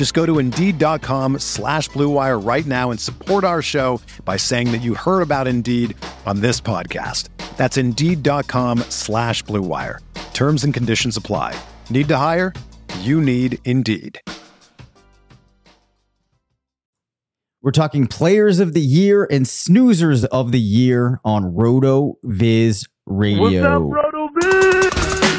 Just go to Indeed.com slash BlueWire right now and support our show by saying that you heard about Indeed on this podcast. That's Indeed.com slash BlueWire. Terms and conditions apply. Need to hire? You need Indeed. We're talking players of the year and snoozers of the year on RotoViz Radio. What's up, Roto Viz?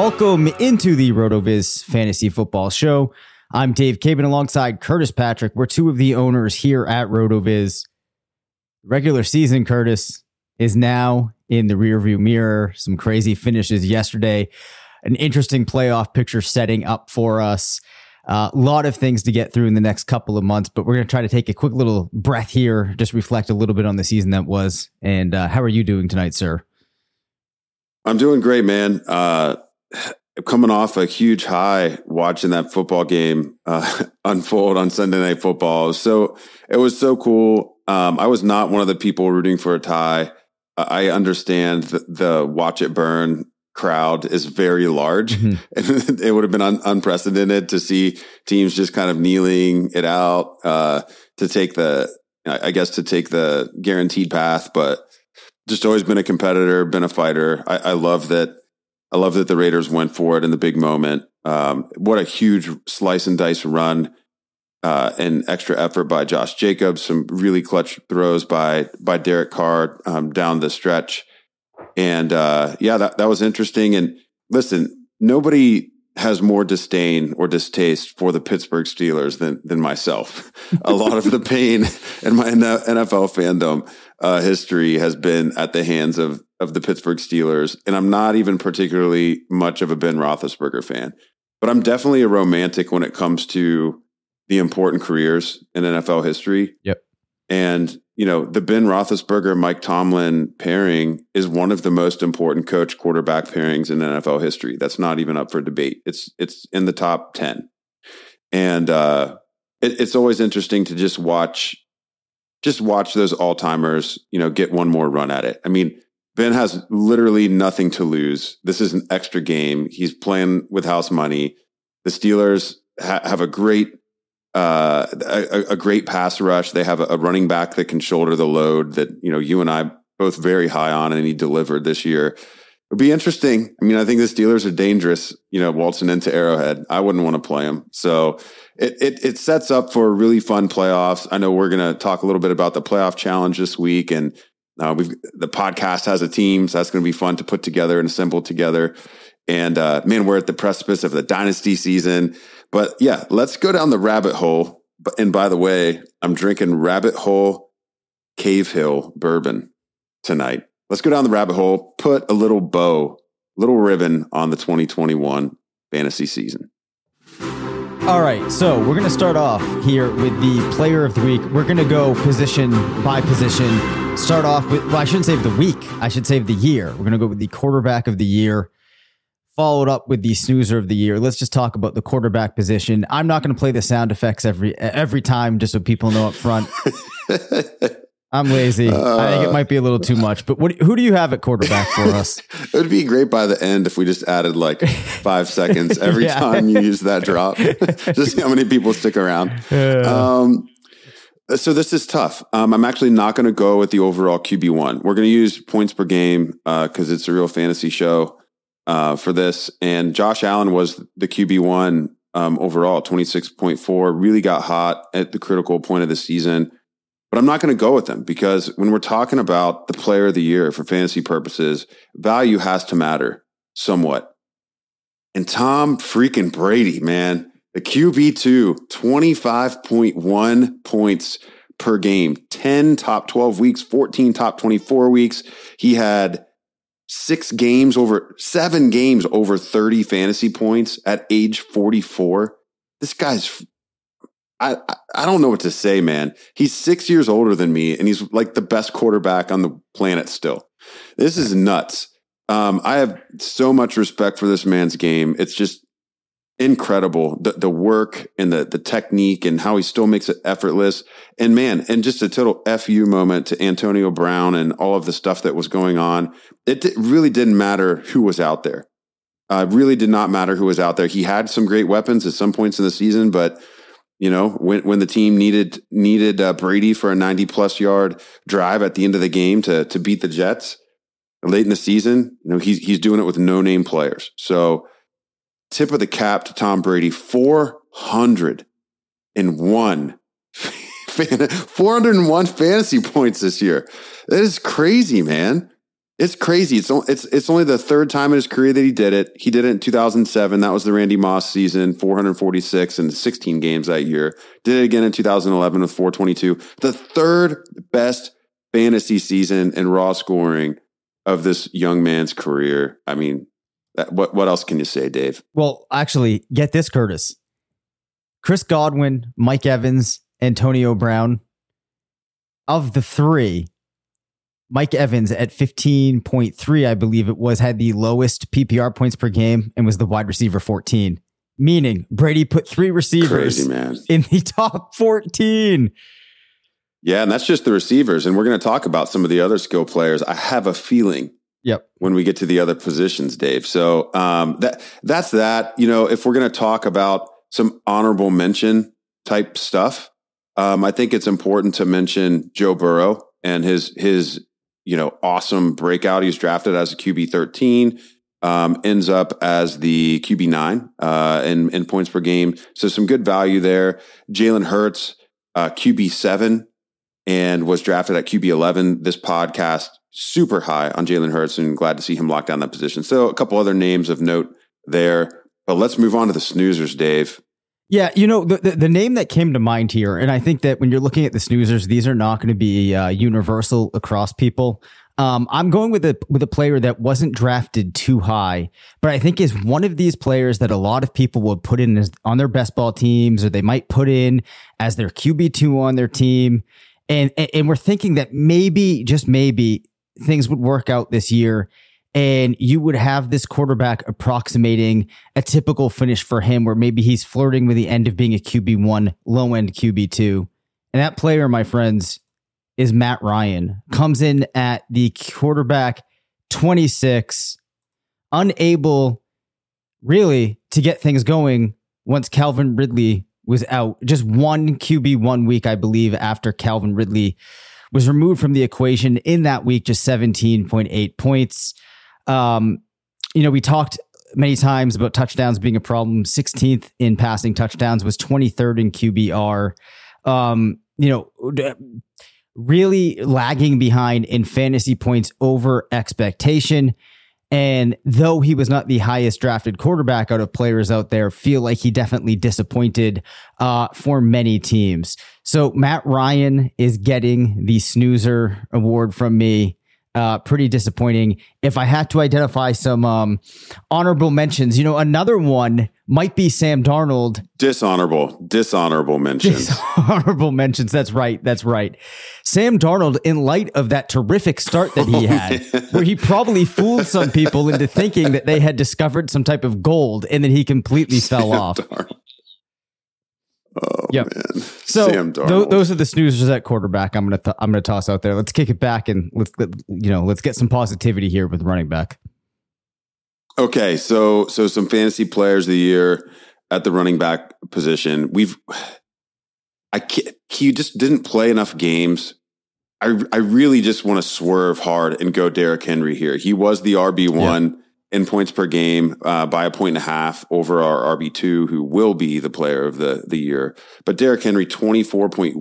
Welcome into the RotoViz Fantasy Football Show. I'm Dave Caban alongside Curtis Patrick. We're two of the owners here at RotoViz. Regular season, Curtis, is now in the rearview mirror. Some crazy finishes yesterday. An interesting playoff picture setting up for us. A uh, lot of things to get through in the next couple of months, but we're going to try to take a quick little breath here, just reflect a little bit on the season that was. And uh, how are you doing tonight, sir? I'm doing great, man. Uh, coming off a huge high watching that football game uh, unfold on Sunday Night Football. So it was so cool. Um, I was not one of the people rooting for a tie. I understand the, the watch it burn crowd is very large. Mm-hmm. it would have been un- unprecedented to see teams just kind of kneeling it out uh, to take the, I guess, to take the guaranteed path. But just always been a competitor, been a fighter. I, I love that I love that the Raiders went for it in the big moment. Um, what a huge slice and dice run uh, and extra effort by Josh Jacobs. Some really clutch throws by by Derek Carr um, down the stretch, and uh, yeah, that that was interesting. And listen, nobody has more disdain or distaste for the Pittsburgh Steelers than than myself. a lot of the pain in my NFL fandom uh, history has been at the hands of of the Pittsburgh Steelers, and I'm not even particularly much of a Ben Roethlisberger fan, but I'm definitely a romantic when it comes to the important careers in NFL history. Yep. And you know the Ben Roethlisberger Mike Tomlin pairing is one of the most important coach quarterback pairings in NFL history. That's not even up for debate. It's it's in the top ten, and uh, it, it's always interesting to just watch just watch those all timers. You know, get one more run at it. I mean, Ben has literally nothing to lose. This is an extra game. He's playing with house money. The Steelers ha- have a great uh, a, a, great pass rush. They have a, a, running back that can shoulder the load that you know you and I both very high on, and he delivered this year. It'd be interesting. I mean, I think the Steelers are dangerous. You know, waltzing into Arrowhead, I wouldn't want to play them. So it, it it sets up for really fun playoffs. I know we're going to talk a little bit about the playoff challenge this week, and uh, we've the podcast has a team, so that's going to be fun to put together and assemble together. And uh, man, we're at the precipice of the dynasty season. But yeah, let's go down the rabbit hole. And by the way, I'm drinking Rabbit Hole Cave Hill bourbon tonight. Let's go down the rabbit hole, put a little bow, little ribbon on the 2021 fantasy season. All right, so we're going to start off here with the player of the week. We're going to go position by position. Start off with, well, I shouldn't say the week, I should say the year. We're going to go with the quarterback of the year followed up with the snoozer of the year. Let's just talk about the quarterback position. I'm not going to play the sound effects every every time just so people know up front. I'm lazy. Uh, I think it might be a little too much. But what, who do you have at quarterback for us? it would be great by the end if we just added like five seconds every yeah. time you use that drop. just see how many people stick around. Yeah. Um, so this is tough. Um, I'm actually not going to go with the overall QB one. We're going to use points per game because uh, it's a real fantasy show. Uh, for this. And Josh Allen was the QB one um, overall, 26.4, really got hot at the critical point of the season. But I'm not going to go with them because when we're talking about the player of the year for fantasy purposes, value has to matter somewhat. And Tom freaking Brady, man, the QB2, 25.1 points per game, 10 top 12 weeks, 14 top 24 weeks. He had six games over seven games over 30 fantasy points at age 44. This guy's I, I don't know what to say, man. He's six years older than me, and he's like the best quarterback on the planet still. This is nuts. Um, I have so much respect for this man's game. It's just incredible the, the work and the the technique and how he still makes it effortless. And man and just a total fu moment to antonio brown and all of the stuff that was going on. It really didn't matter who was out there. Uh, really did not matter who was out there. He had some great weapons at some points in the season but you know when when the team needed needed uh, brady for a 90 plus yard drive at the end of the game to to beat the jets late in the season you know he's he's doing it with no name players. So tip of the cap to Tom Brady, 401 401 fantasy points this year. That is crazy, man. It's crazy. It's it's it's only the third time in his career that he did it. He did it in 2007. That was the Randy Moss season, 446 and 16 games that year. Did it again in 2011 with 422. The third best fantasy season in raw scoring of this young man's career. I mean, Uh, what what else can you say, Dave? Well, actually, get this, Curtis. Chris Godwin, Mike Evans, Antonio Brown. Of the three, Mike Evans at 15.3, I believe it was, had the lowest PPR points per game and was the wide receiver 14. Meaning Brady put three receivers Crazy, in the top 14. Yeah, and that's just the receivers. And we're going to talk about some of the other skill players. I have a feeling Yep. When we get to the other positions, Dave. So um, that that's that. You know, if we're going to talk about some honorable mention type stuff, um, I think it's important to mention Joe Burrow and his his you know awesome breakout. He's drafted as a QB thirteen. Um, ends up as the QB nine uh, in in points per game. So some good value there. Jalen Hurts, uh, QB seven, and was drafted at QB eleven. This podcast super high on Jalen Hurts and glad to see him lock down that position. So a couple other names of note there. But let's move on to the snoozers, Dave. Yeah, you know the, the, the name that came to mind here, and I think that when you're looking at the snoozers, these are not going to be uh, universal across people. Um, I'm going with a with a player that wasn't drafted too high, but I think is one of these players that a lot of people will put in as, on their best ball teams, or they might put in as their QB two on their team, and and we're thinking that maybe just maybe things would work out this year and you would have this quarterback approximating a typical finish for him where maybe he's flirting with the end of being a QB1, low end QB2. And that player, my friends, is Matt Ryan. Comes in at the quarterback 26, unable really to get things going once Calvin Ridley was out. Just one QB one week, I believe, after Calvin Ridley was removed from the equation in that week, just 17.8 points. Um, you know, we talked many times about touchdowns being a problem. 16th in passing touchdowns was 23rd in QBR. Um, you know, really lagging behind in fantasy points over expectation. And though he was not the highest drafted quarterback out of players out there, feel like he definitely disappointed uh, for many teams. So Matt Ryan is getting the snoozer award from me uh, pretty disappointing. If I had to identify some um, honorable mentions, you know, another one might be Sam Darnold. Dishonorable, dishonorable mentions. Dishonorable mentions. That's right. That's right. Sam Darnold, in light of that terrific start that he oh, had, where he probably fooled some people into thinking that they had discovered some type of gold, and then he completely Sam fell off. Darnold. Oh yep. man! So th- those are the snoozers at quarterback. I'm gonna th- I'm gonna toss out there. Let's kick it back and let's let, you know let's get some positivity here with running back. Okay, so so some fantasy players of the year at the running back position. We've I can't, he just didn't play enough games. I I really just want to swerve hard and go Derrick Henry here. He was the RB one. In points per game uh, by a point and a half over our RB2, who will be the player of the, the year. But Derrick Henry, 24.17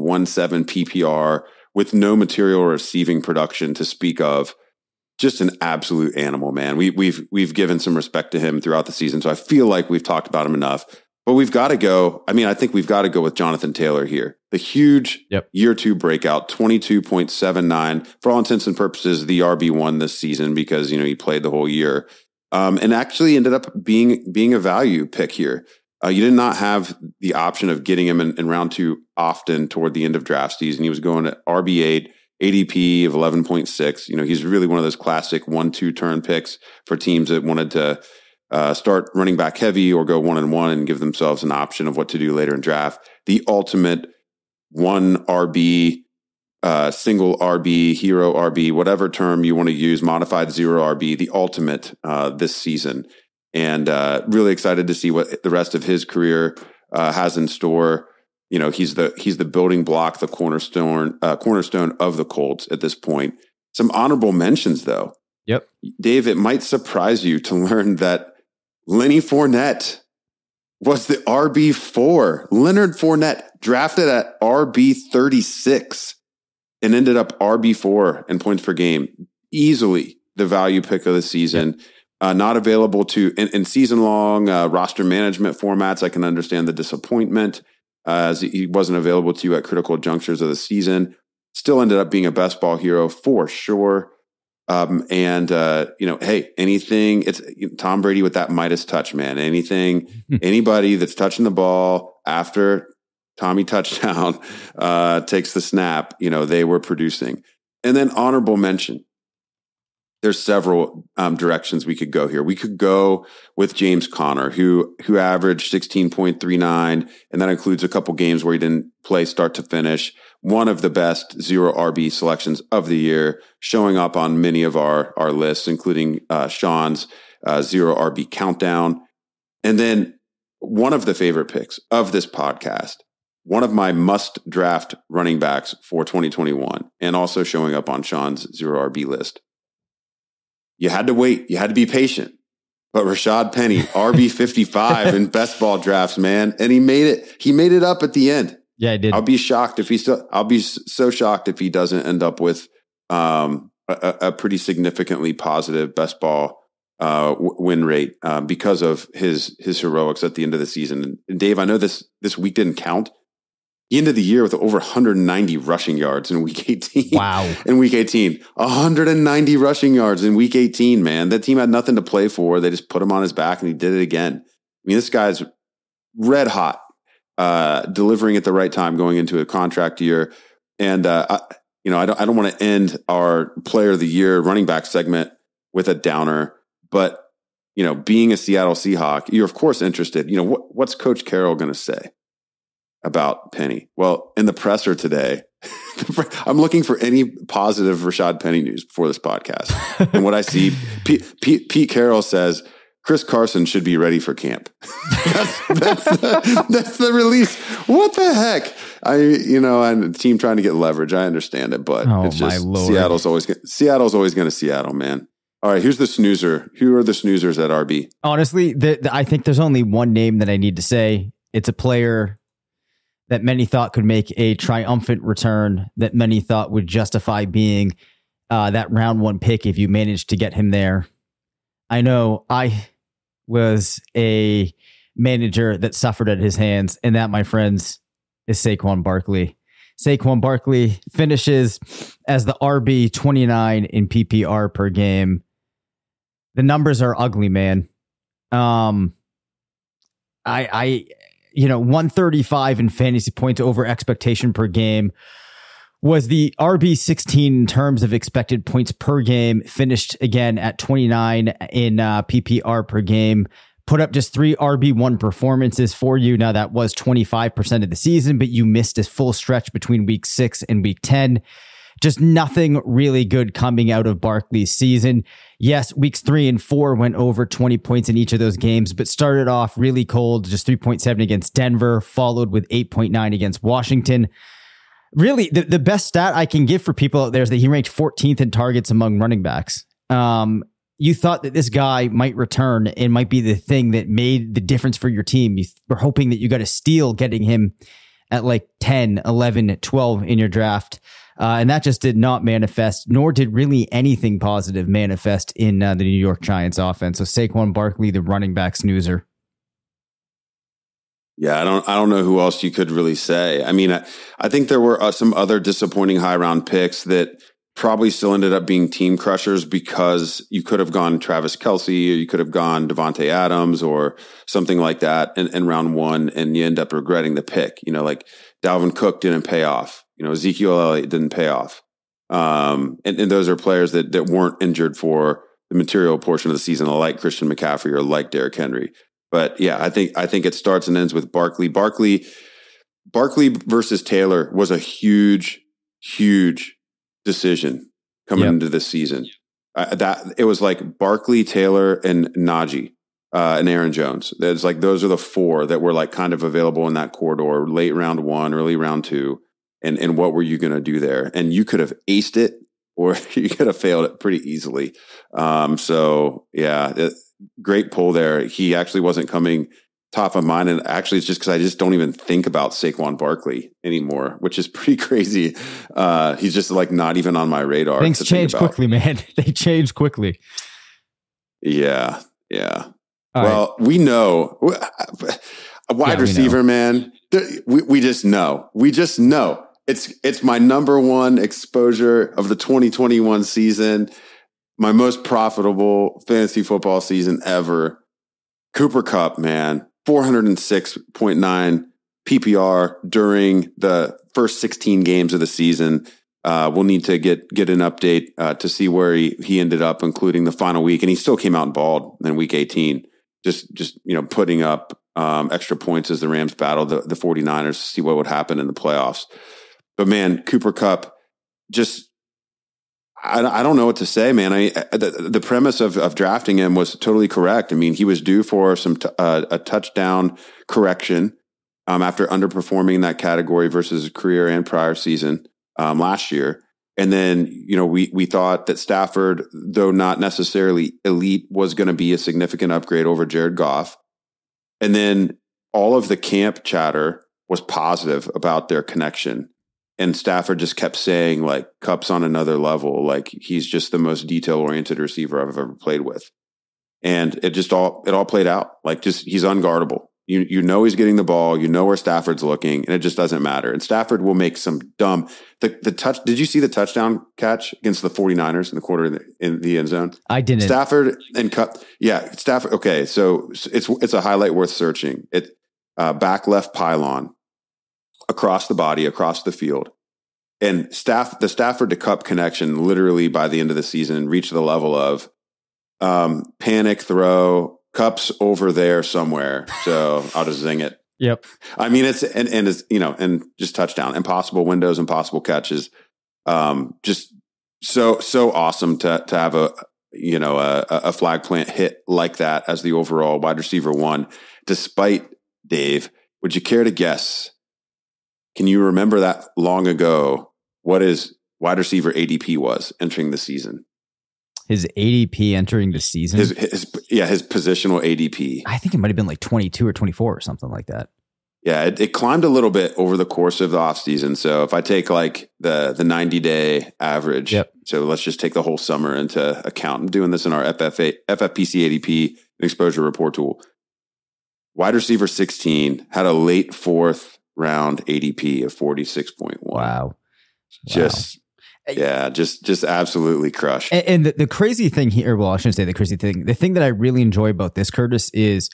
PPR with no material receiving production to speak of. Just an absolute animal, man. We, we've we've given some respect to him throughout the season, so I feel like we've talked about him enough. But we've got to go. I mean, I think we've got to go with Jonathan Taylor here. The huge yep. year two breakout, 22.79, for all intents and purposes, the RB1 this season because, you know, he played the whole year um, and actually ended up being being a value pick here. Uh, you did not have the option of getting him in, in, round two often toward the end of draft season. He was going at RB eight, ADP of eleven point six. You know, he's really one of those classic one two turn picks for teams that wanted to uh, start running back heavy or go one and one and give themselves an option of what to do later in draft. The ultimate one RB uh, single RB, hero RB, whatever term you want to use, modified zero RB, the ultimate uh, this season. And uh, really excited to see what the rest of his career uh, has in store. You know, he's the he's the building block, the cornerstone uh, cornerstone of the Colts at this point. Some honorable mentions, though. Yep, Dave. It might surprise you to learn that Lenny Fournette was the RB four. Leonard Fournette drafted at RB thirty six and ended up RB4 in points per game, easily the value pick of the season. Yep. Uh, not available to in, in season long uh, roster management formats. I can understand the disappointment uh, as he wasn't available to you at critical junctures of the season. Still ended up being a best ball hero for sure. Um, and uh, you know, hey, anything it's Tom Brady with that Midas touch, man. Anything, anybody that's touching the ball after Tommy touchdown uh, takes the snap. You know, they were producing. And then honorable mention. There's several um, directions we could go here. We could go with James Conner, who who averaged 16.39, and that includes a couple games where he didn't play start to finish. One of the best zero RB selections of the year, showing up on many of our our lists, including uh, Sean's uh, zero RB countdown. And then one of the favorite picks of this podcast one of my must draft running backs for 2021 and also showing up on Sean's zero RB list. You had to wait. You had to be patient. But Rashad Penny, RB 55 in best ball drafts, man. And he made it. He made it up at the end. Yeah, I did. I'll be shocked if he still, I'll be so shocked if he doesn't end up with um, a, a pretty significantly positive best ball uh, win rate uh, because of his his heroics at the end of the season. And Dave, I know this this week didn't count, he ended the year with over 190 rushing yards in week 18. Wow. In week 18. 190 rushing yards in week 18, man. That team had nothing to play for. They just put him on his back and he did it again. I mean, this guy's red hot, uh, delivering at the right time going into a contract year. And, uh, I, you know, I don't, I don't want to end our player of the year running back segment with a downer, but, you know, being a Seattle Seahawk, you're of course interested. You know, what, what's Coach Carroll going to say? About Penny? Well, in the presser today, I'm looking for any positive Rashad Penny news before this podcast. and what I see, Pete, Pete, Pete, Carroll says Chris Carson should be ready for camp. that's, that's, the, that's the release. What the heck? I, you know, and the team trying to get leverage. I understand it, but oh, it's just Seattle's always Seattle's always going to Seattle, man. All right, here's the snoozer. Who are the snoozers at RB? Honestly, the, the, I think there's only one name that I need to say. It's a player that many thought could make a triumphant return, that many thought would justify being uh, that round one pick if you managed to get him there. I know I was a manager that suffered at his hands, and that, my friends, is Saquon Barkley. Saquon Barkley finishes as the RB 29 in PPR per game. The numbers are ugly, man. Um, I, I, you know, 135 in fantasy points over expectation per game was the RB 16 in terms of expected points per game, finished again at 29 in uh, PPR per game. Put up just three RB1 performances for you. Now, that was 25% of the season, but you missed a full stretch between week six and week 10 just nothing really good coming out of Barkley's season. Yes, weeks three and four went over 20 points in each of those games, but started off really cold, just 3.7 against Denver, followed with 8.9 against Washington. Really, the, the best stat I can give for people out there is that he ranked 14th in targets among running backs. Um, you thought that this guy might return and might be the thing that made the difference for your team. You were hoping that you got a steal getting him at like 10, 11, 12 in your draft. Uh, and that just did not manifest, nor did really anything positive manifest in uh, the New York Giants offense. So Saquon Barkley, the running back snoozer. Yeah, I don't, I don't know who else you could really say. I mean, I, I think there were uh, some other disappointing high round picks that probably still ended up being team crushers because you could have gone Travis Kelce or you could have gone Davante Adams or something like that in, in round one, and you end up regretting the pick. You know, like Dalvin Cook didn't pay off. You know, Ezekiel Elliott didn't pay off. Um, and, and those are players that that weren't injured for the material portion of the season, like Christian McCaffrey or like Derrick Henry. But yeah, I think I think it starts and ends with Barkley. Barkley, Barkley versus Taylor was a huge, huge decision coming yep. into this season. Uh, that it was like Barkley, Taylor, and Najee, uh, and Aaron Jones. It's like those are the four that were like kind of available in that corridor, late round one, early round two. And and what were you going to do there? And you could have aced it, or you could have failed it pretty easily. Um, so yeah, it, great pull there. He actually wasn't coming top of mind. And actually, it's just because I just don't even think about Saquon Barkley anymore, which is pretty crazy. Uh, he's just like not even on my radar. Things change quickly, man. they change quickly. Yeah. Yeah. All well, right. we know a wide yeah, receiver, man. We, we just know. We just know. It's it's my number one exposure of the 2021 season, my most profitable fantasy football season ever. Cooper Kupp, man, 406.9 PPR during the first 16 games of the season. Uh, we'll need to get get an update uh, to see where he, he ended up, including the final week, and he still came out and balled in week 18. Just just you know putting up um, extra points as the Rams battled the, the 49ers to see what would happen in the playoffs. But man, Cooper Kupp, just I, I don't know what to say, man. I the, the premise of, of drafting him was totally correct. I mean, he was due for some t- uh, a touchdown correction um, after underperforming in that category versus career and prior season um, last year. And then, you know, we we thought that Stafford, though not necessarily elite, was going to be a significant upgrade over Jared Goff. And then all of the camp chatter was positive about their connection and Stafford just kept saying like Kupp's on another level. Like he's just the most detail oriented receiver I've ever played with. And it just all it all played out. Like just he's unguardable. You you know he's getting the ball, you know where Stafford's looking, and it just doesn't matter. And Stafford will make some dumb the the touch did you see the touchdown catch against the 49ers in the quarter in the, in the end zone? I didn't. Stafford and Kupp yeah, Stafford okay, so it's it's a highlight worth searching. It uh, back left pylon across the body, across the field. And staff, the Stafford to Kupp connection, literally by the end of the season, reached the level of um, panic throw. Kupp's over there somewhere, so I'll just zing it. Yep. I mean, it's and and it's you know and just touchdown, impossible windows, impossible catches. Um, just so so awesome to to have a you know a, a flag plant hit like that as the overall wide receiver one. Despite Dave, would you care to guess can you remember that long ago? What his wide receiver ADP was entering the season? His ADP entering the season? His, his yeah, his positional ADP. I think it might have been like 22 or 24 or something like that. Yeah, it, it, climbed a little bit over the course of the offseason. So if I take like the the 90 day average, yep. so let's just take the whole summer into account. I'm doing this in our FFA, FFPC ADP exposure report tool. Wide receiver 16 had a late fourth round ADP of 46.1. Wow. Just wow. yeah, just just absolutely crushed. And, and the, the, crazy thing here, well, I shouldn't say the crazy thing. The thing that I really enjoy about this, Curtis, is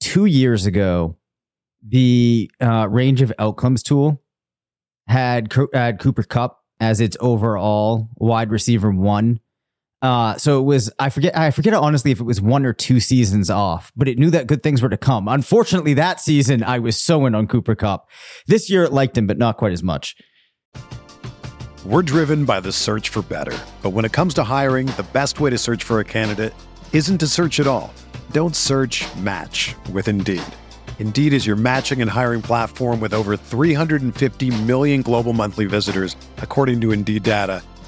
two years ago, the uh, range of outcomes tool had had Cooper Kupp as its overall wide receiver one uh, so it was I forget I forget honestly if it was one or two seasons off, but it knew that good things were to come. Unfortunately, that season I was so in on Cooper Kupp. This year it liked him, but not quite as much. We're driven by the search for better, but when it comes to hiring, the best way to search for a candidate isn't to search at all. Don't search. Match with Indeed. Indeed is your matching and hiring platform with over 350 million global monthly visitors, according to Indeed data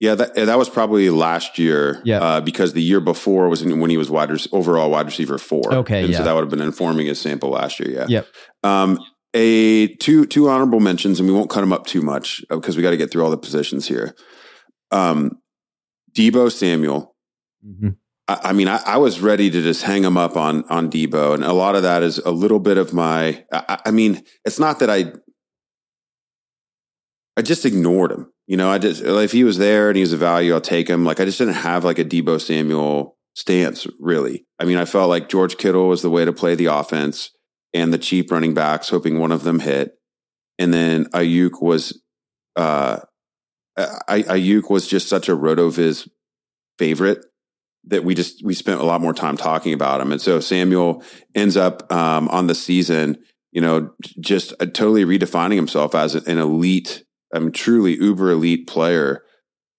Yeah, that that was probably last year. Yeah. Uh, because the year before was when he was wide overall wide receiver four. Okay, And yeah. So that would have been informing his sample last year. Yeah. Yep. Um, a two two honorable mentions, and we won't cut them up too much because we got to get through all the positions here. Um, Deebo Samuel. Mhm. I, I mean, I, I was ready to just hang him up on on Deebo, and a lot of that is a little bit of my. I, I mean, it's not that I. I just ignored him. You know, I just like, if he was there and he was a value, I'll take him. Like I just didn't have like a Deebo Samuel stance really. I mean, I felt like George Kittle was the way to play the offense and the cheap running backs, hoping one of them hit. And then Aiyuk was, uh, Aiyuk was just such a RotoViz favorite that we just we spent a lot more time talking about him. And so Samuel ends up um, on the season, you know, just uh, totally redefining himself as an elite, I mean, truly uber elite player.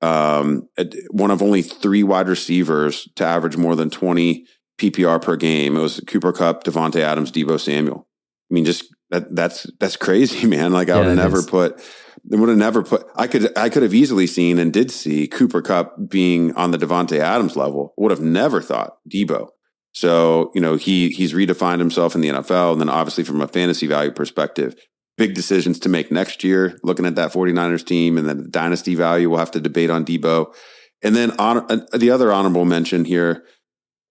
Um, one of only three wide receivers to average more than 20 PPR per game. It was Cooper Kupp, Davante Adams, Deebo Samuel. I mean, just that that's that's crazy, man. Like I Yeah, would have never is. put would have never put I could I could have easily seen and did see Cooper Kupp being on the Davante Adams level. Would have never thought Deebo. So, you know, he he's redefined himself in the NFL. And then obviously from a fantasy value perspective, big decisions to make next year, looking at that 49ers team and then the dynasty value, we'll have to debate on Deebo. And then on uh, the other honorable mention here,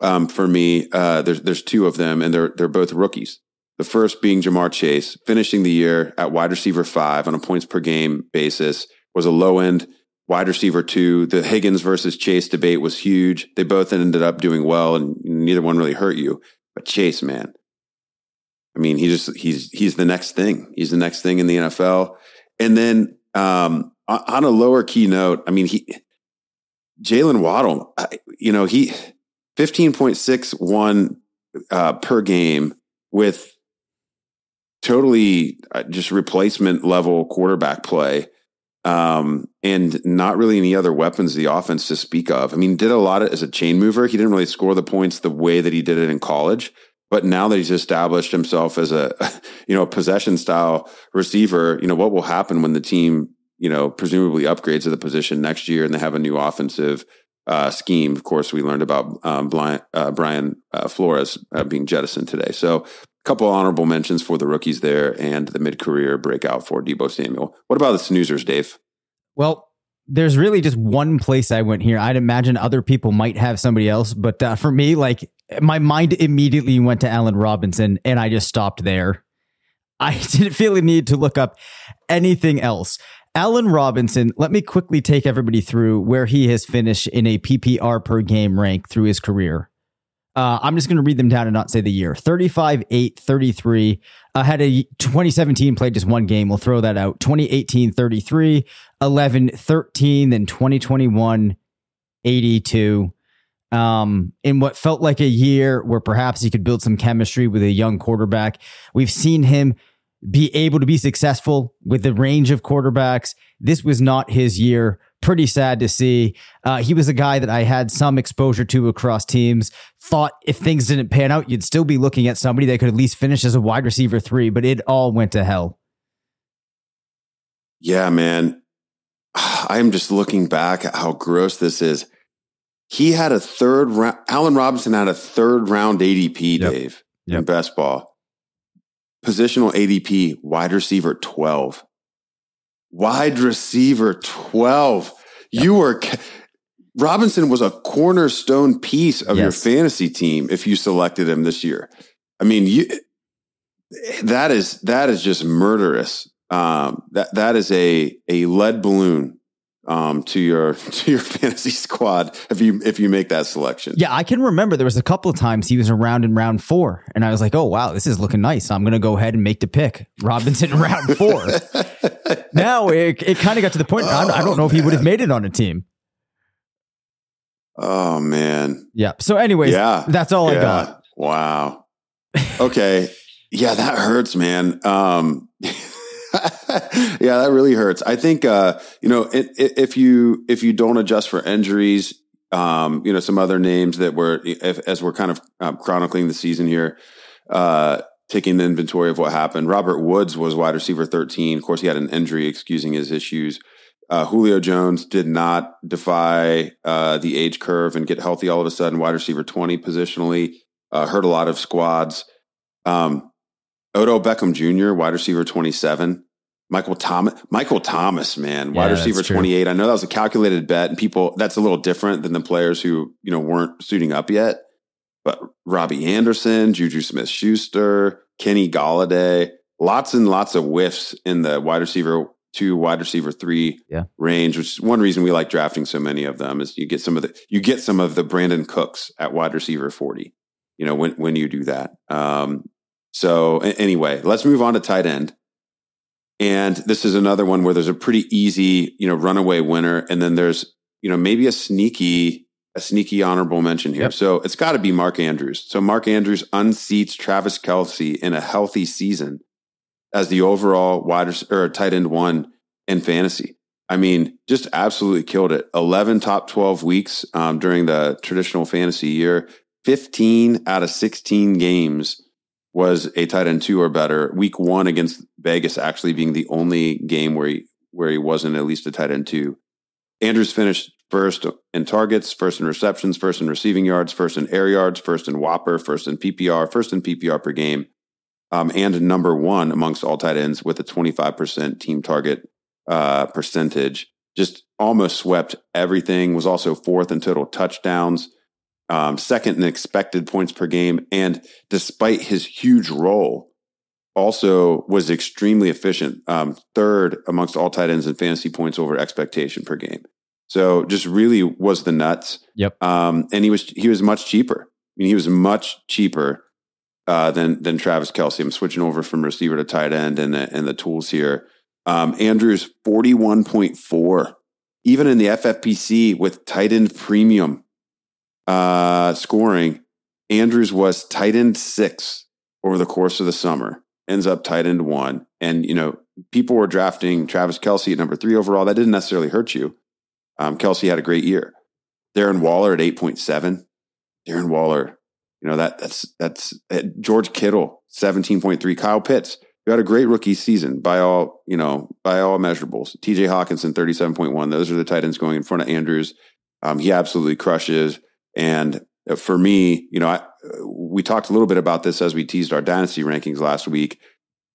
um, for me, uh, there's there's two of them, and they're they're both rookies. The first being Ja'Marr Chase, finishing the year at wide receiver five on a points per game basis, was a low end wide receiver two. The Higgins versus Chase debate was huge. They both ended up doing well, and neither one really hurt you. But Chase, man, I mean, he just he's he's the next thing. He's the next thing in the NFL. And then um, on a lower key note, I mean, he Jaylen Waddle, you know, he fifteen point six one uh, per game with totally uh, just replacement level quarterback play um, and not really any other weapons the offense to speak of. I mean, did a lot of, as a chain mover. He didn't really score the points the way that he did it in college. But now that he's established himself as a, you know, possession style receiver, you know, what will happen when the team, you know, presumably upgrades to the position next year and they have a new offensive uh, scheme? Of course, we learned about um, Brian, uh, Brian uh, Flores uh, being jettisoned today. So a couple honorable mentions for the rookies there and the mid-career breakout for Deebo Samuel. What about the snoozers, Dave? Well, there's really just one place I went here. I'd imagine other people might have somebody else, but uh, for me, like my mind immediately went to Allen Robinson, and I just stopped there. I didn't feel a need to look up anything else. Allen Robinson, let me quickly take everybody through where he has finished in a PPR per game rank through his career. Uh, I'm just going to read them down and not say the year. 35, 8, 33. Uh, had a 2017 played just one game. We'll throw that out. 2018, 33, 11, 13, then 2021, 82. Um, in what felt like a year where perhaps he could build some chemistry with a young quarterback. We've seen him be able to be successful with the range of quarterbacks. This was not his year. Pretty sad to see. Uh, he was a guy that I had some exposure to across teams. Thought if things didn't pan out, you'd still be looking at somebody that could at least finish as a wide receiver three, but it all went to hell. Yeah, man. I'm just looking back at how gross this is. He had a third round. Allen Robinson had a third round ADP, Yep. Dave, Yep. in best ball. Positional ADP, wide receiver 12. Wide receiver 12. You were, Robinson was a cornerstone piece of your fantasy team if you selected him this year. I mean, you, that is, that is just murderous. Um, that, that is a, a lead balloon um, to your to your fantasy squad if you if you make that selection. Yeah, I can remember there was a couple of times he was around in round four, and I was like, "Oh wow, this is looking nice." I'm going to go ahead and make the pick, Robinson in round four. now it, it kind of got to the point. I, don't- I don't know if he would have made it on a team. Oh man. Yeah. So, anyways, Yeah. that's all I got. Wow. Okay. yeah, that hurts, man. Um, yeah, that really hurts. I think uh, you know it, it, if you if you don't adjust for injuries, um, you know some other names that were if, as we're kind of um, chronicling the season here, uh, taking the inventory of what happened. Robert Woods was wide receiver thirteen. Of course, he had an injury excusing his issues. Uh, Julio Jones did not defy uh, the age curve and get healthy all of a sudden. Wide receiver twenty positionally uh, hurt a lot of squads. Um, Odo Beckham Jr., wide receiver 27. Michael Thomas, Michael Thomas, man, wide Yeah, receiver true. 28. I know that was a calculated bet, and people that's a little different than the players who you know weren't suiting up yet. But Robbie Anderson, Juju Smith Schuster, Kenny Golladay, lots and lots of whiffs in the wide receiver two, wide receiver three Yeah. range, which is one reason we like drafting so many of them is you get some of the you get some of the Brandin Cooks at wide receiver 40, you know, when when you do that. Um, so anyway, let's move on to tight end. And this is another one where there's a pretty easy, you know, runaway winner, and then there's, you know, maybe a sneaky, a sneaky honorable mention here. Yep. So it's got to be Mark Andrews. So Mark Andrews unseats Travis Kelce in a healthy season as the overall wide or tight end one in fantasy. I mean, just absolutely killed it. 11 top 12 weeks um, during the traditional fantasy year, 15 out of 16 games was a tight end two or better. Week one against Vegas actually being the only game where he where he wasn't at least a tight end two. Andrews finished first in targets, first in receptions, first in receiving yards, first in air yards, first in WOPR, first in PPR, first in PPR per game, um, and number one amongst all tight ends with a 25% team target uh, percentage. Just almost swept everything. Was also fourth in total touchdowns, um, second in expected points per game, and despite his huge role, also was extremely efficient. Um, third amongst all tight ends in fantasy points over expectation per game. So just really was the nuts. Yep. Um, and he was he was much cheaper. I mean, he was much cheaper uh, than than Travis Kelce. I'm switching over from receiver to tight end and the, and the tools here. Um, Andrews 41.4, even in the FFPC with tight end premium uh, scoring. Andrews was tight end six over the course of the summer. Ends up tight end one, and you know people were drafting Travis Kelce at number three overall. That didn't necessarily hurt you. Um, Kelce had a great year. Darren Waller at eight point seven. Darren Waller, you know that that's that's uh, George Kittle seventeen point three. Kyle Pitts, who had a great rookie season by all you know by all measurables. T.J. Hockenson thirty seven point one. Those are the tight ends going in front of Andrews. Um, he absolutely crushes. And uh, for me, you know, I, we talked a little bit about this as we teased our dynasty rankings last week.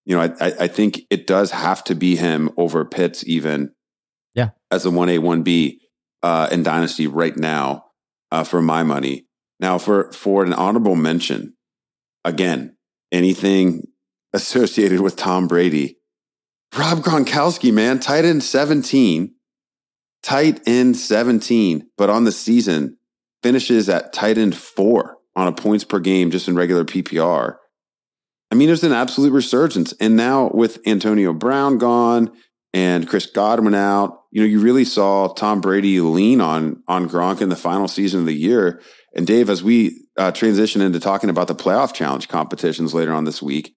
You know, I, I, think it does have to be him over Pitts, even Yeah. as the one A one B uh, in dynasty right now uh, for my money. Now, for for an honorable mention, again, anything associated with Tom Brady, Rob Gronkowski, man, tight end seventeen, tight end seventeen, but on the season finishes at tight end four. on a points per game just in regular PPR. I mean, there's an absolute resurgence. And now with Antonio Brown gone and Chris Godwin out, you know, you really saw Tom Brady lean on on Gronk in the final season of the year. And Dave, as we uh, transition into talking about the playoff challenge competitions later on this week,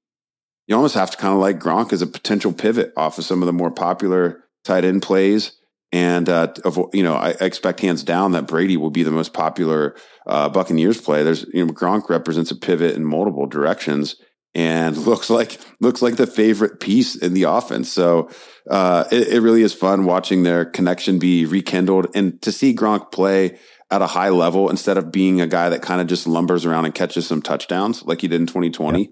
you almost have to kind of like Gronk as a potential pivot off of some of the more popular tight end plays. And uh, you know, I expect hands down that Brady will be the most popular uh, Buccaneers play. There's you know, Gronk represents a pivot in multiple directions and looks like looks like the favorite piece in the offense. So uh, it, it really is fun watching their connection be rekindled and to see Gronk play at a high level instead of being a guy that kind of just lumbers around and catches some touchdowns like he did in 2020.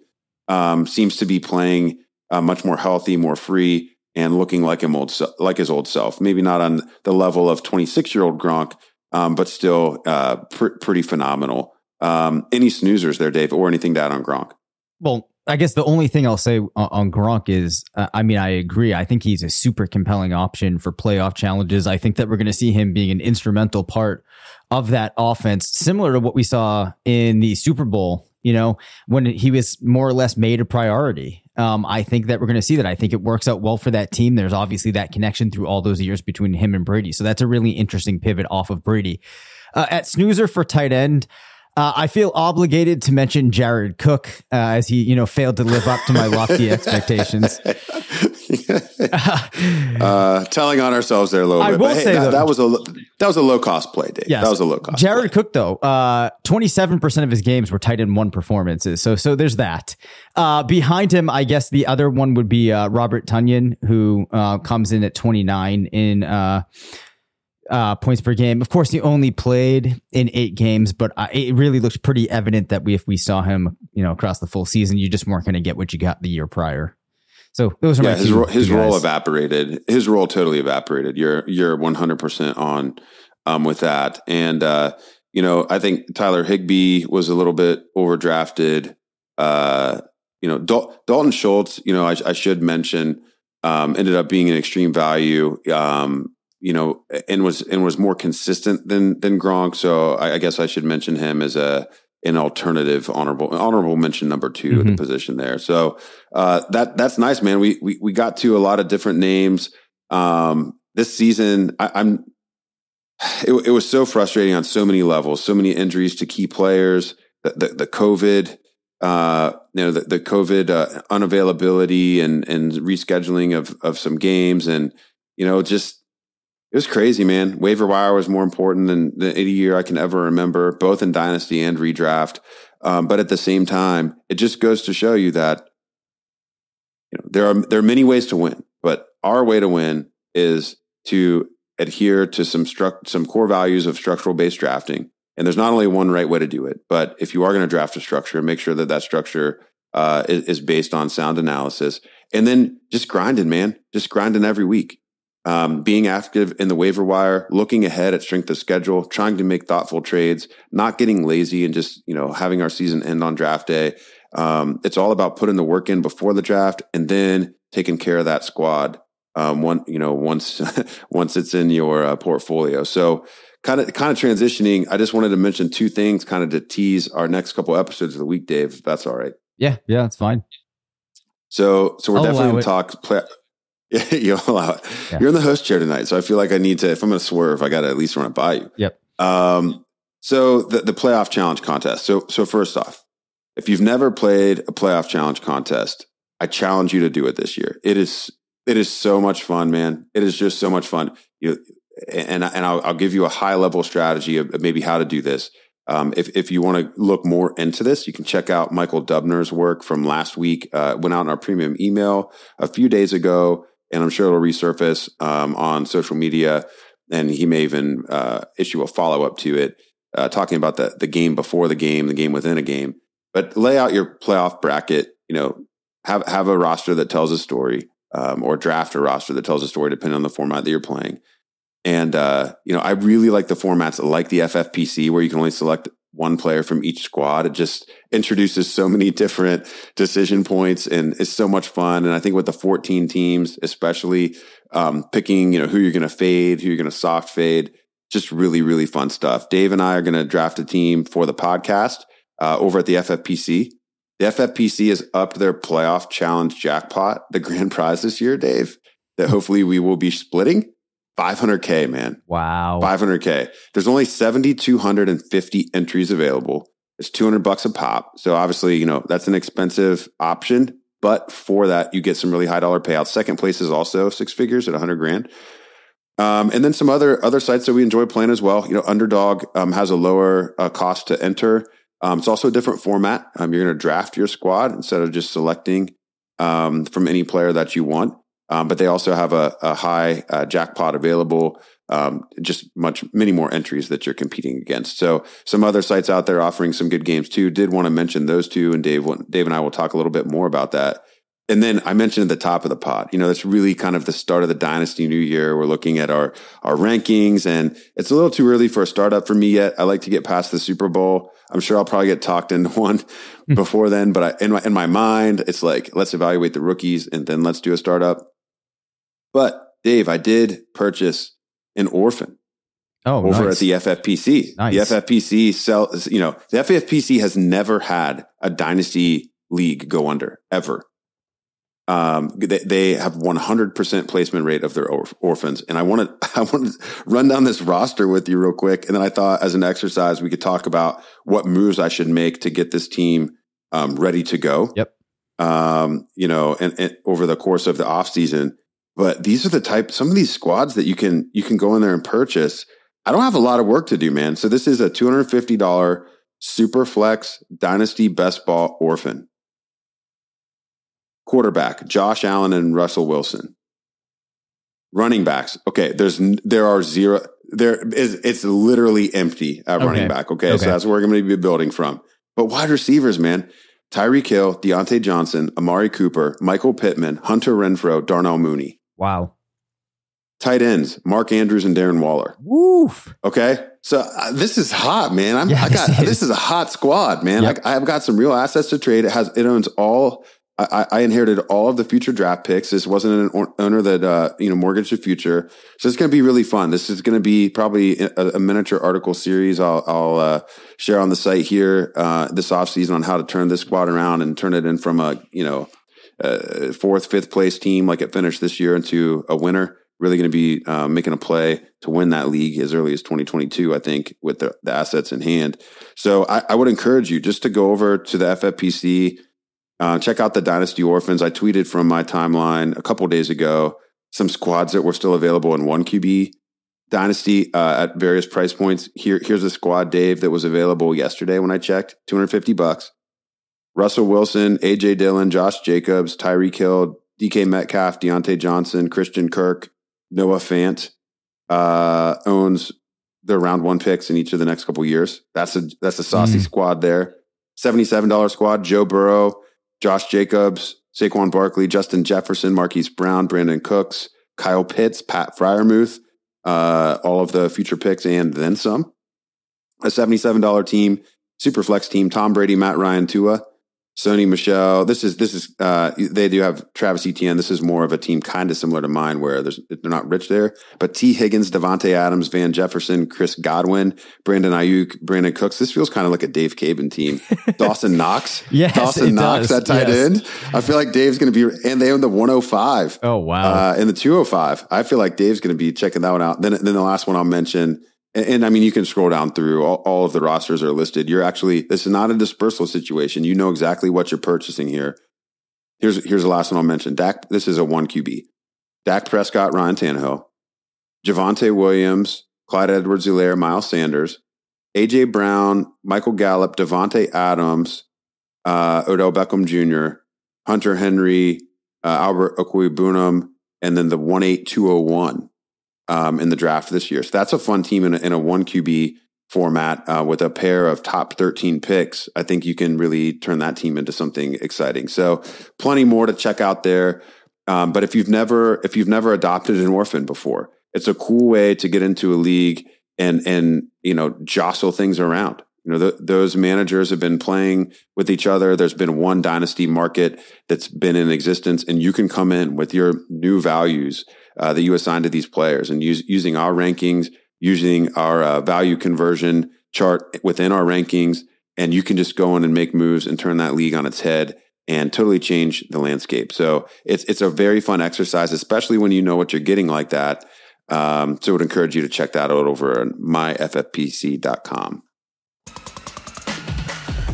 Um, seems to be playing uh, much more healthy, more free, and looking like him old like his old self. Maybe not on the level of 26 year old Gronk, um, but still uh, pr- pretty phenomenal. Um, any snoozers there, Dave, or anything to add on Gronk? Well, I guess the only thing I'll say on, on Gronk is, uh, I mean, I agree. I think he's a super compelling option for playoff challenges. I think that we're going to see him being an instrumental part of that offense, similar to what we saw in the Super Bowl. You know, when he was more or less made a priority. Um, I think that we're going to see that. I think it works out well for that team. There's obviously that connection through all those years between him and Brady. So that's a really interesting pivot off of Brady. Uh, at snoozer for tight end, uh, I feel obligated to mention Jared Cook uh, as he, you know, failed to live up to my lofty expectations. uh, telling on ourselves there a little I bit. will but hey, say, that, though- that was a that was a low cost play, Dave. Yes. That was a low cost. Jared play. Cook, though, uh, twenty-seven percent of his games were tight end one performances. So, so there's that. Uh, behind him, I guess the other one would be uh, Robert Tonyan, who uh, comes in at twenty-nine in uh, points per game. Of course, he only played in eight games, but uh, it really looked pretty evident that we, if we saw him, you know, across the full season, you just weren't going to get what you got the year prior. So those are Yeah, my his ro- his role evaporated. His role totally evaporated. You're you're 100 percent on um, with that. And uh, you know, I think Tyler Higbee was a little bit overdrafted. Uh, you know, Dal- Dalton Schultz. You know, I, I should mention um, ended up being an extreme value. Um, you know, and was and was more consistent than than Gronk. So I, I guess I should mention him as a an alternative honorable honorable mention number 2 in the Mhm. position there. So uh, that that's nice, man. We we we got to a lot of different names um, this season. I, I'm it, it was so frustrating on so many levels, so many injuries to key players, the the, the COVID. Uh, you know the, the COVID uh, unavailability and and rescheduling of of some games, and you know just it was crazy, man. Waiver wire was more important than, than any year I can ever remember, both in dynasty and redraft. Um, but at the same time, it just goes to show you that you know there are there are many ways to win, but our way to win is to adhere to some struct some core values of structural based drafting. And there's not only one right way to do it, but if you are going to draft a structure, make sure that that structure uh, is, is based on sound analysis, and then just grinding, man, just grinding every week um, being active in the waiver wire, looking ahead at strength of schedule, trying to make thoughtful trades, not getting lazy and just, you know, having our season end on draft day. Um, it's all about putting the work in before the draft and then taking care of that squad. Um, one, you know, once, once it's in your uh, portfolio. So kind of, kind of transitioning. I just wanted to mention two things kind of to tease our next couple episodes of the week, Dave, if that's all right. Yeah, yeah, that's fine. So, so we're I'll definitely gonna talk. Play, you'll allow it. Yeah. You're in the host chair tonight, so I feel like I need to. If I'm going to swerve, I got to at least run it by you. Yep. Um. So the the playoff challenge contest. So so first off, if you've never played a playoff challenge contest, I challenge you to do it this year. It is it is so much fun, man. It is just so much fun. You and and I'll, I'll give you a high level strategy of maybe how to do this. Um, if if you want to look more into this, you can check out Michael Dubner's work from last week. Uh, went out in our premium email a few days ago, and I'm sure it'll resurface um, on social media. And he may even uh, issue a follow up to it, uh, talking about the the game before the game, the game within a game. But lay out your playoff bracket. You know, have have a roster that tells a story, um, or draft a roster that tells a story, depending on the format that you're playing. And uh, you know, I really like the formats like the FFPC, where you can only select one player from each squad. It just introduces so many different decision points, and it's so much fun. And I think with the 14 teams, especially um, picking, you know, who you're going to fade, who you're going to soft fade, just really, really fun stuff. Dave and I are going to draft a team for the podcast. uh, over at the FFPC. The FFPC has upped their playoff challenge jackpot, the grand prize this year, Dave, that hopefully we will be splitting. 500K, man. Wow. 500K. There's only 7,250 entries available. It's 200 bucks a pop. So obviously, you know, that's an expensive option. But for that, you get some really high dollar payouts. Second place is also six figures at 100 grand. Um, and then some other other sites that we enjoy playing as well. You know, Underdog um, has a lower uh, cost to enter. Um, it's also a different format. Um, you're going to draft your squad instead of just selecting um, from any player that you want. Um, but they also have a, a high uh, jackpot available. just much many more entries that you're competing against. So some other sites out there offering some good games too. Did want to mention those two, and Dave Dave and I will talk a little bit more about that and then I mentioned at the top of the pot, you know, that's really kind of the start of the dynasty new year. We're looking at our, our rankings and it's a little too early for a startup for me yet. I like to get past the Super Bowl. I'm sure I'll probably get talked into one hmm. before then, but I, in my, in my mind, it's like, let's evaluate the rookies and then let's do a startup. But Dave, I did purchase an orphan. Oh, over nice. at the FFPC. Nice. The FFPC sell, you know, the FFPC has never had a dynasty league go under ever um, they, they have 100% placement rate of their or- orphans. And I want to, I want to run down this roster with you real quick. And then I thought as an exercise, we could talk about what moves I should make to get this team, um, ready to go. Yep. Um, you know, and, and over the course of the off season. But these are the type, some of these squads that you can, you can go in there and purchase. I don't have a lot of work to do, man. So this is a $250 super flex dynasty best ball orphan quarterback, Josh Allen and Russell Wilson. Running backs. Okay, there's there are zero there is it's literally empty at okay. running back. Okay? okay, so that's where we're going to be building from. But wide receivers, man, Tyreek Hill, Diontae Johnson, Amari Cooper, Michael Pittman, Hunter Renfrow, Darnell Mooney. Wow. Tight ends, Mark Andrews and Darren Waller. Woof. Okay. So uh, this is hot, man. I'm, yeah, I got, this is a hot squad, man. Yep. I, I've got some real assets to trade. It has, it owns all I, I, inherited all of the future draft picks. This wasn't an owner that uh, you know mortgaged the future, so it's going to be really fun. This is going to be probably a, a, miniature article series. I'll, I'll uh, share on the site here uh, this off season on how to turn this squad around and turn it in from a you know fourth, fifth place team like it finished this year into a winner. Really going to be uh, making a play to win that league as early as 2022, I think, with the, the assets in hand. So I, I would encourage you just to go over to the FFPC uh, check out the Dynasty Orphans. I tweeted from my timeline a couple days ago some squads that were still available in one QB Dynasty uh, at various price points. Here, here's a squad, Dave, that was available yesterday when I checked, 250 bucks. Russell Wilson, AJ Dillon, Josh Jacobs, Tyreek Hill, DK Metcalf, Diontae Johnson, Christian Kirk, Noah Fant uh, owns their round one picks in each of the next couple years. That's a that's a saucy mm. squad there. Seventy seven dollar squad. Joe Burrow, Josh Jacobs, Saquon Barkley, Justin Jefferson, Marquise Brown, Brandin Cooks, Kyle Pitts, Pat Freiermuth, uh, all of the future picks and then some. A $77 team, super flex team, Tom Brady, Matt Ryan, Tua, Sony Michel. This is this is uh, they do have Travis Etienne. This is more of a team kind of similar to mine, where there's they're not rich there. But Tee Higgins, Davante Adams, Van Jefferson, Chris Godwin, Brandon Aiyuk, Brandin Cooks. This feels kind of like a Dave Caban team. Dawson Knox, yes, Dawson Knox does. at tight yes. end. I feel like Dave's going to be, and they own the 105. Oh wow, uh, and the 205. I feel like Dave's going to be checking that one out. Then then the last one I'll mention and, and, I mean, you can scroll down through all, all, of the rosters are listed. You're actually, this is not a dispersal situation. You know exactly what you're purchasing here. Here's, here's the last one I'll mention. Dak, this is a one QB. Dak Prescott, Ryan Tannehill, Javonte Williams, Clyde Edwards Helaire, Miles Sanders, AJ Brown, Michael Gallup, Davante Adams, uh, Odell Beckham Jr., Hunter Henry, uh, Albert Okwuegbunam, and then the 18201 um, in the draft this year. So that's a fun team in a, in a one QB format uh, with a pair of top 13 picks. I think you can really turn that team into something exciting. So plenty more to check out there. Um, but if you've never if you've never adopted an orphan before, it's a cool way to get into a league and and you know jostle things around. You know, the, those managers have been playing with each other. There's been one dynasty market that's been in existence, and you can come in with your new values uh, that you assign to these players and use, using our rankings, using our uh, value conversion chart within our rankings, and you can just go in and make moves and turn that league on its head and totally change the landscape. So it's it's a very fun exercise, especially when you know what you're getting like that. Um, so I would encourage you to check that out over on myffpc.com.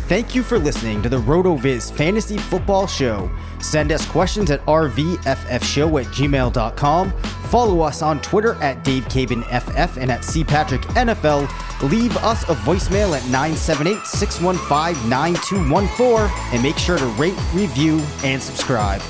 Thank you for listening to the RotoViz Fantasy Football Show. Send us questions at rvffshow at gmail.com. Follow us on Twitter at DaveCabanFF and at CPatrickNFL. Leave us a voicemail at 978 615 9214 and make sure to rate, review, and subscribe.